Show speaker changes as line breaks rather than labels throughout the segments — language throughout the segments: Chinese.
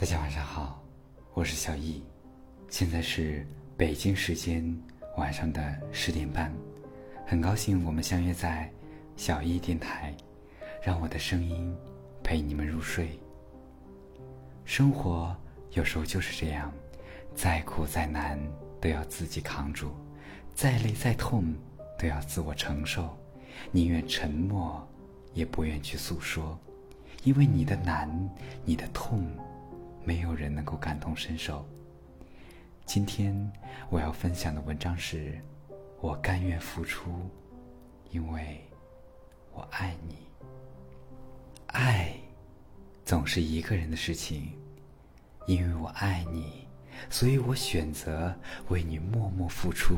大家晚上好，我是小易，现在是北京时间晚上的十点半，很高兴我们相约在小易电台，让我的声音陪你们入睡。生活有时候就是这样，再苦再难都要自己扛住，再累再痛都要自我承受，宁愿沉默也不愿去诉说，因为你的难，你的痛。没有人能够感同身受。今天我要分享的文章是：我甘愿付出，因为我爱你。爱总是一个人的事情，因为我爱你，所以我选择为你默默付出，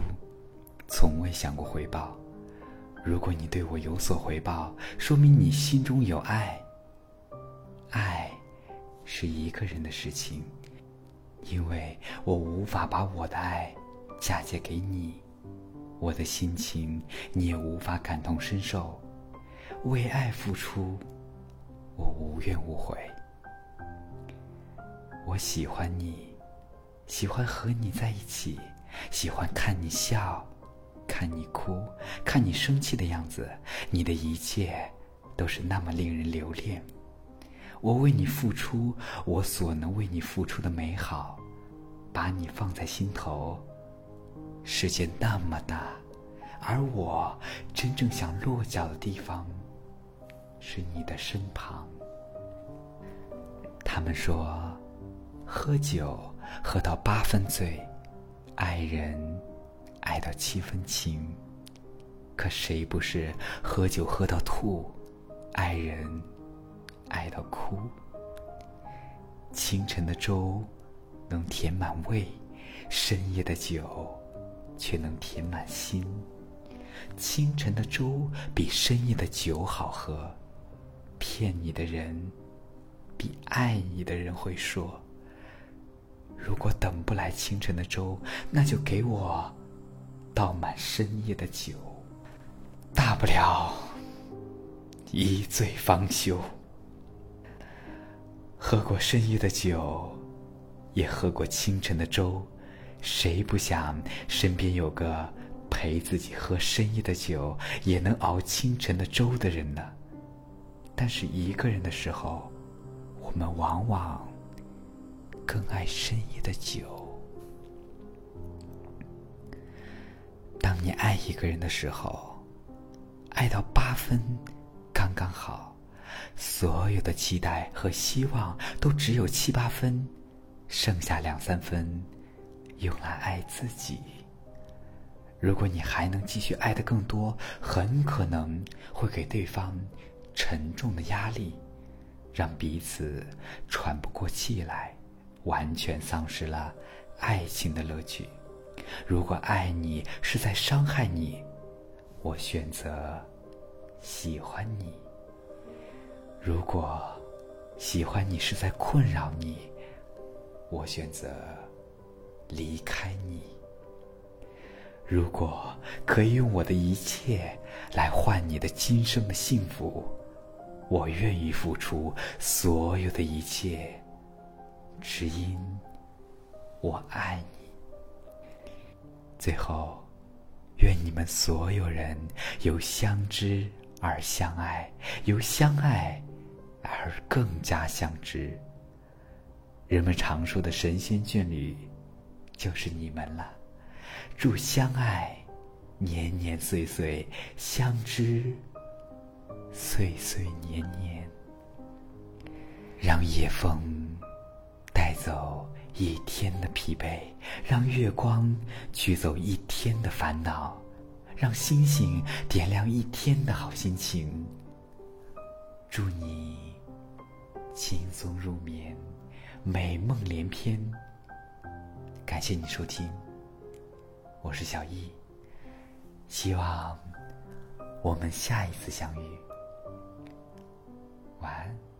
从未想过回报。如果你对我有所回报，说明你心中有爱。爱。是一个人的事情，因为我无法把我的爱嫁接给你，我的心情你也无法感同身受。为爱付出，我无怨无悔。我喜欢你，喜欢和你在一起，喜欢看你笑，看你哭，看你生气的样子。你的一切都是那么令人留恋。我为你付出我所能为你付出的美好，把你放在心头。世界那么大，而我真正想落脚的地方，是你的身旁。他们说，喝酒喝到八分醉，爱人爱到七分情。可谁不是喝酒喝到吐，爱人？爱到哭。清晨的粥能填满胃，深夜的酒却能填满心。清晨的粥比深夜的酒好喝，骗你的人比爱你的人会说。如果等不来清晨的粥，那就给我倒满深夜的酒，大不了一醉方休。喝过深夜的酒，也喝过清晨的粥，谁不想身边有个陪自己喝深夜的酒，也能熬清晨的粥的人呢？但是一个人的时候，我们往往更爱深夜的酒。当你爱一个人的时候，爱到八分，刚刚好。所有的期待和希望都只有七八分，剩下两三分用来爱自己。如果你还能继续爱的更多，很可能会给对方沉重的压力，让彼此喘不过气来，完全丧失了爱情的乐趣。如果爱你是在伤害你，我选择喜欢你。如果喜欢你是在困扰你，我选择离开你。如果可以用我的一切来换你的今生的幸福，我愿意付出所有的一切，只因我爱你。最后，愿你们所有人由相知而相爱，由相爱。而更加相知。人们常说的神仙眷侣，就是你们了。祝相爱年年岁岁，相知岁岁年年。让夜风带走一天的疲惫，让月光驱走一天的烦恼，让星星点亮一天的好心情。祝你。轻松入眠，美梦连篇。感谢你收听，我是小易，希望我们下一次相遇。晚安。